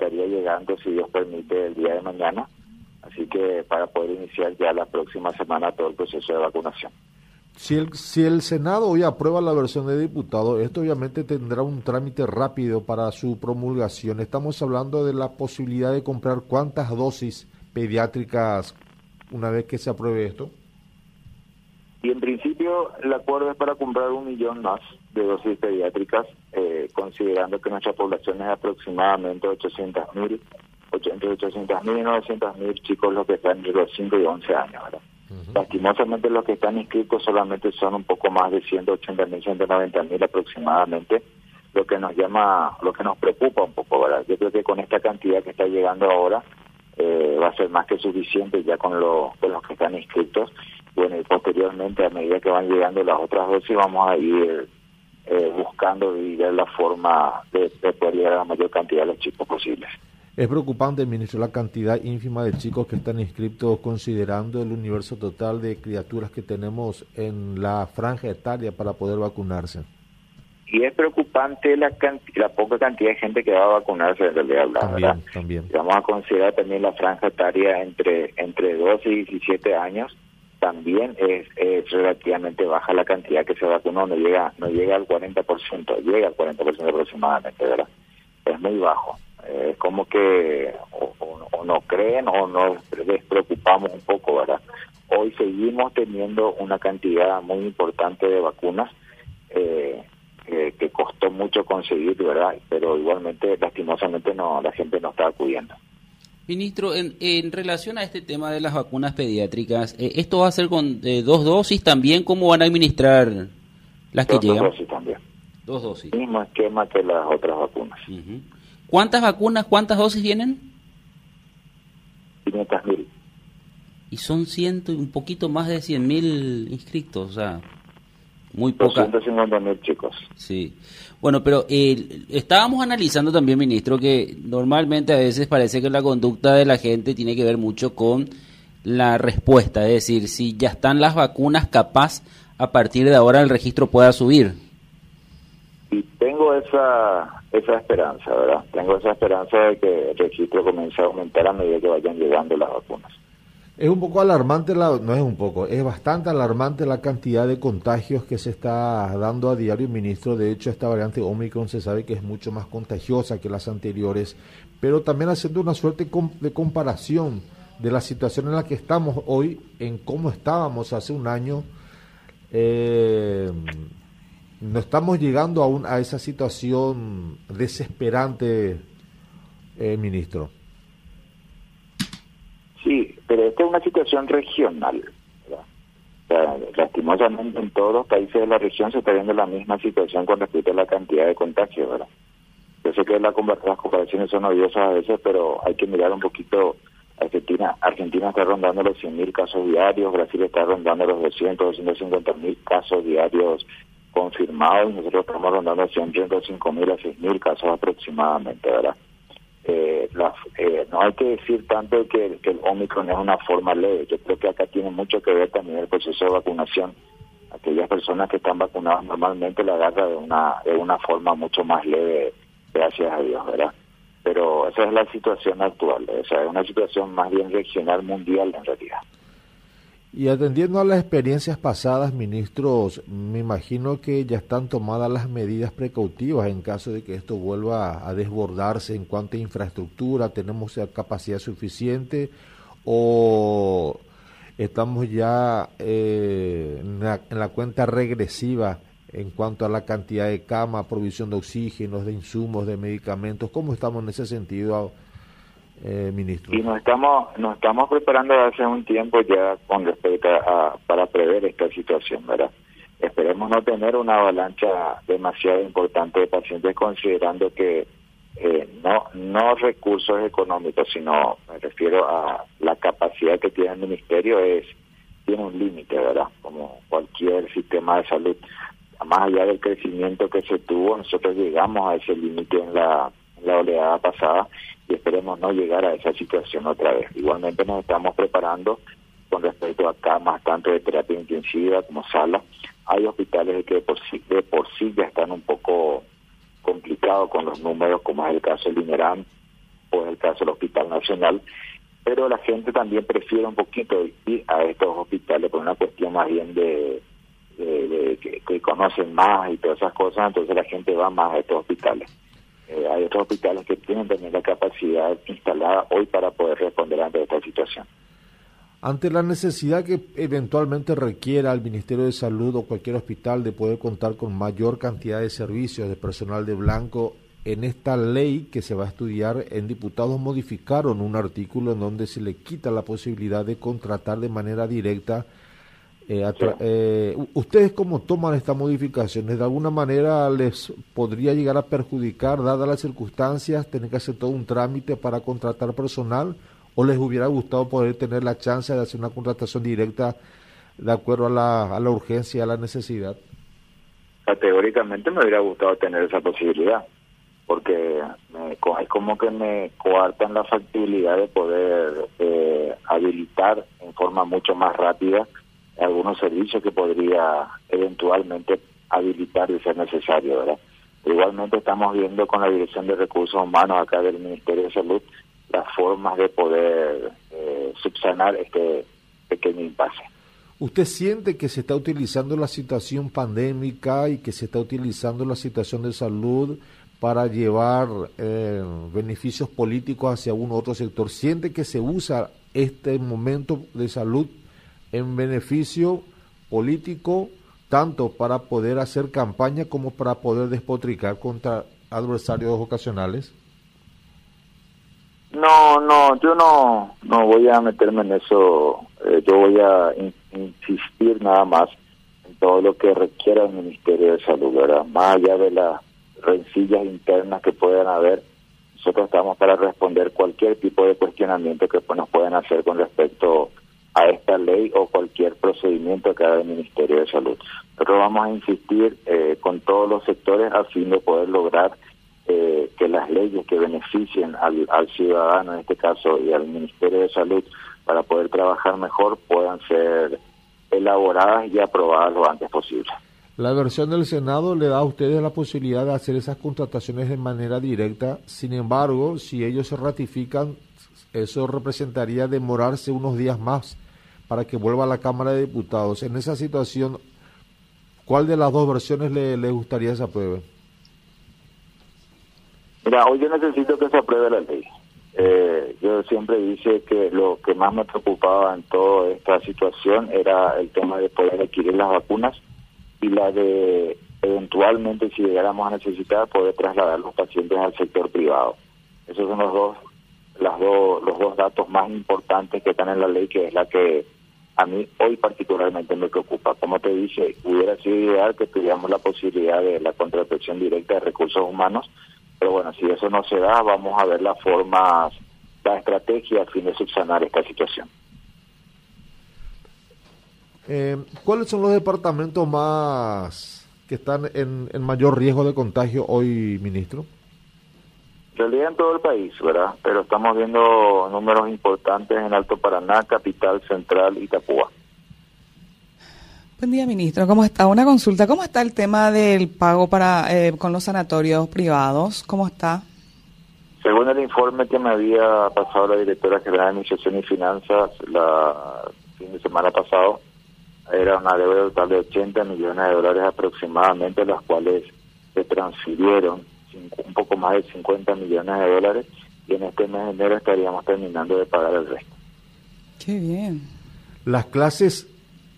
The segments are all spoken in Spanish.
estaría llegando, si Dios permite, el día de mañana. Así que para poder iniciar ya la próxima semana todo el proceso de vacunación. Si el, si el Senado hoy aprueba la versión de diputado, esto obviamente tendrá un trámite rápido para su promulgación. Estamos hablando de la posibilidad de comprar cuántas dosis pediátricas una vez que se apruebe esto. Y en principio el acuerdo es para comprar un millón más de dosis pediátricas, eh, considerando que nuestra población es aproximadamente 800 mil, entre 800 mil y 900 mil chicos los que están entre los 5 y 11 años. Lastimosamente los que están inscritos solamente son un poco más de 180 mil, 190 mil aproximadamente, lo que nos llama, lo que nos preocupa un poco, ¿verdad? Yo creo que con esta cantidad que está llegando ahora eh, va a ser más que suficiente ya con, lo, con los que están inscritos bueno, y posteriormente, a medida que van llegando las otras dosis, vamos a ir eh, buscando y ver la forma de, poder llegar a la mayor cantidad de los chicos posibles. Es preocupante, ministro, la cantidad ínfima de chicos que están inscritos considerando el universo total de criaturas que tenemos en la franja etaria para poder vacunarse. Y es preocupante la, la poca cantidad de gente que va a vacunarse en realidad. También, también. Vamos a considerar también la franja etaria entre, entre 12 y 17 años también es, relativamente baja la cantidad que se vacunó, no llega no llega al 40%, llega al 40% aproximadamente, ¿verdad? Es muy bajo. Es como que o, no creen o nos preocupamos un poco, ¿verdad? Hoy seguimos teniendo una cantidad muy importante de vacunas eh, que costó mucho conseguir, ¿verdad? Pero igualmente, lastimosamente, no la gente no está acudiendo. Ministro, en, en, relación a este tema de las vacunas pediátricas, eh, ¿esto va a ser con eh, dos dosis también? ¿Cómo van a administrar las que llegan? Dos dosis también. Dos dosis. Mismo esquema que las otras vacunas. ¿Cuántas vacunas, cuántas dosis vienen? 500 mil. Y son ciento, un poquito más de 100 mil inscritos, o sea, muy poca. 250 mil chicos. Sí. Bueno, pero eh, estábamos analizando también, ministro, que normalmente a veces parece que la conducta de la gente tiene que ver mucho con la respuesta, es decir, si ya están las vacunas, capaz a partir de ahora el registro pueda subir. Y tengo esa, esa esperanza, ¿verdad? Tengo esa esperanza de que el registro comience a aumentar a medida que vayan llegando las vacunas. Es un poco alarmante, la, no es un poco, es bastante alarmante la cantidad de contagios que se está dando a diario, ministro. De hecho, esta variante Omicron se sabe que es mucho más contagiosa que las anteriores, pero también haciendo una suerte de comparación de la situación en la que estamos hoy, en cómo estábamos hace un año. Eh, no estamos llegando aún a esa situación desesperante, eh, ministro. Pero esta es una situación regional. lastimosamente en todos los países de la región se está viendo la misma situación con respecto a la cantidad de contagios, ¿verdad? Yo sé que la, las comparaciones son odiosas a veces, pero hay que mirar un poquito. Argentina Argentina está rondando los 100.000 casos diarios, Brasil está rondando los 200, 250.000 casos diarios confirmados, y nosotros estamos rondando 105.000 a 6.000 casos aproximadamente, ¿verdad? Eh, eh, no hay que decir tanto que, que, el Omicron es una forma leve. Yo creo que acá tiene mucho que ver también el proceso de vacunación. Aquellas personas que están vacunadas normalmente la agarra de una, de una forma mucho más leve, gracias a Dios, ¿verdad? Pero esa es la situación actual. O sea, es una situación más bien regional, mundial en realidad. Y atendiendo a las experiencias pasadas, ministros, me imagino que ya están tomadas las medidas precautivas en caso de que esto vuelva a desbordarse en cuanto a infraestructura, tenemos capacidad suficiente o estamos ya eh, en, la, cuenta regresiva en cuanto a la cantidad de camas, provisión de oxígenos, de insumos, de medicamentos. ¿Cómo estamos en ese sentido? Eh? Y nos estamos, nos estamos preparando hace un tiempo ya con respecto a, para prever esta situación, ¿verdad? Esperemos no tener una avalancha demasiado importante de pacientes considerando que eh, no no recursos económicos, sino me refiero a la capacidad que tiene el ministerio es tiene un límite, ¿verdad? Como cualquier sistema de salud. Más allá del crecimiento que se tuvo, nosotros llegamos a ese límite en la, la oleada pasada y esperemos no llegar a esa situación otra vez. Igualmente nos estamos preparando con respecto a camas tanto de terapia intensiva como sala. Hay hospitales que de por sí, de por sí ya están un poco complicados con los números, como es el caso del INERAM, o es el caso del Hospital Nacional, pero la gente también prefiere un poquito ir a estos hospitales por una cuestión más bien de, que, conocen más y todas esas cosas, entonces la gente va más a estos hospitales. Eh, hay otros hospitales que tienen también la capacidad instalada hoy para poder responder ante esta situación. Ante la necesidad que eventualmente requiera el Ministerio de Salud o cualquier hospital de poder contar con mayor cantidad de servicios de personal de blanco, en esta ley que se va a estudiar en diputados modificaron un artículo en donde se le quita la posibilidad de contratar de manera directa. Eh, eh, ¿Ustedes cómo toman esta modificación? ¿De alguna manera les podría llegar a perjudicar, dadas las circunstancias, tener que hacer todo un trámite para contratar personal? o les hubiera gustado poder tener la chance de hacer una contratación directa de acuerdo a la, a la urgencia a la necesidad? Categóricamente me hubiera gustado tener esa posibilidad, porque es como que me coartan la factibilidad de poder eh, habilitar en forma mucho más rápida algunos servicios que podría eventualmente habilitar de ser necesario, ¿verdad? Igualmente estamos viendo con la Dirección de Recursos Humanos acá del Ministerio de Salud las formas de poder eh, subsanar este pequeño impasse. ¿Usted siente que se está utilizando la situación pandémica y que se está utilizando la situación de salud para llevar eh, beneficios políticos hacia un otro sector? ¿Siente que se usa este momento de salud en beneficio político, tanto para poder hacer campaña como para poder despotricar contra adversarios ocasionales? No, no, yo no, no voy a meterme en eso. Eh, yo voy a insistir nada más en todo lo que requiera el Ministerio de Salud, ¿verdad? Más allá de las rencillas internas que puedan haber, nosotros estamos para responder cualquier tipo de cuestionamiento que nos puedan hacer con respecto a esta ley o cualquier procedimiento que haga el Ministerio de Salud. Pero vamos a insistir eh, con todos los sectores a fin de poder lograr eh, que las leyes que beneficien al, ciudadano, en este caso, y al Ministerio de Salud, para poder trabajar mejor, puedan ser elaboradas y aprobadas lo antes posible. La versión del Senado le da a ustedes la posibilidad de hacer esas contrataciones de manera directa. Sin embargo, si ellos se ratifican, eso representaría demorarse unos días más para que vuelva a la Cámara de Diputados. En esa situación, ¿cuál de las dos versiones le, le gustaría que se apruebe? Mira, hoy yo necesito que se apruebe la ley. Eh, yo siempre dije que lo que más me preocupaba en toda esta situación era el tema de poder adquirir las vacunas y la de eventualmente, si llegáramos a necesitar, poder trasladar los pacientes al sector privado. Esos son los dos, las dos, los dos datos más importantes que están en la ley, que es la que a mí hoy particularmente me preocupa. Como te dije, hubiera sido ideal que tuviéramos la posibilidad de la contratación directa de recursos humanos pero bueno, si eso no se da, vamos a ver las formas, la estrategia a fin de subsanar esta situación. Eh, ¿Cuáles son los departamentos más que están en, mayor riesgo de contagio hoy, ministro? Realidad en todo el país, ¿verdad? Pero estamos viendo números importantes en Alto Paraná, Capital Central y Tapúa. Buen día, ministro. ¿Cómo está? Una consulta. ¿Cómo está el tema del pago para eh, con los sanatorios privados? ¿Cómo está? Según el informe que me había pasado la directora general de Administración y Finanzas la fin de semana pasado, era una deuda total de 80 millones de dólares aproximadamente, las cuales se transfirieron un poco más de 50 millones de dólares y en este mes de enero estaríamos terminando de pagar el resto. Qué bien. Las clases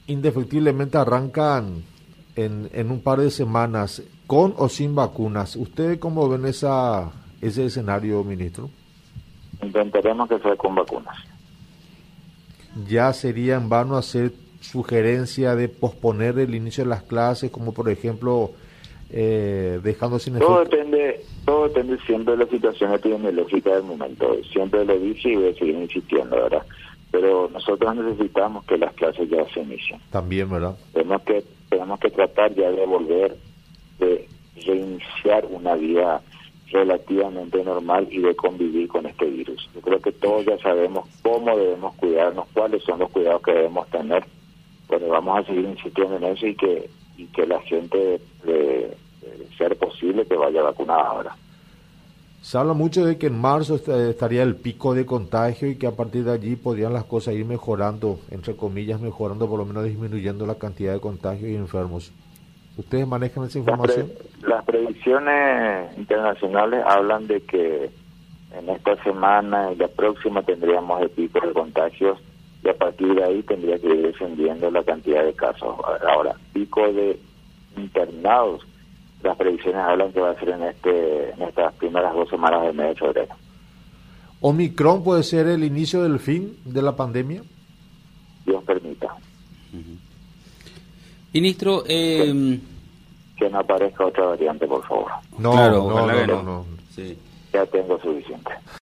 indefectiblemente arrancan en, en un par de semanas, con o sin vacunas. ¿Usted cómo ven esa, ese escenario, ministro? Intentaremos que sea con vacunas. ¿Ya sería en vano hacer sugerencia de posponer el inicio de las clases, como por ejemplo eh, dejando sin todo depende todo depende siempre de la situación epidemiológica del momento siempre lo dije y voy a seguir insistiendo verdad pero nosotros necesitamos que las clases ya se inicien. También, ¿verdad? Tenemos que, tenemos que tratar ya de volver, de reiniciar una vida relativamente normal y de convivir con este virus. Yo creo que todos ya sabemos cómo debemos cuidarnos, cuáles son los cuidados que debemos tener. Bueno, vamos a seguir insistiendo en eso y que, y que la gente, de, ser posible, que vaya vacunada ahora. Se habla mucho de que en marzo estaría el pico de contagio y que a partir de allí podrían las cosas ir mejorando, entre comillas, mejorando, por lo menos disminuyendo la cantidad de contagios y enfermos. ¿Ustedes manejan esa información? Las, previsiones internacionales hablan de que en esta semana y la próxima tendríamos el pico de contagios y a partir de ahí tendría que ir descendiendo la cantidad de casos. Ahora, pico de internados las previsiones hablan que va a ser en este en estas primeras dos semanas del mes de febrero. ¿Omicron puede ser el inicio del fin de la pandemia? Dios permita. Ministro, eh... que, no aparezca otra variante, por favor. No, no, no, no, Ya tengo suficiente.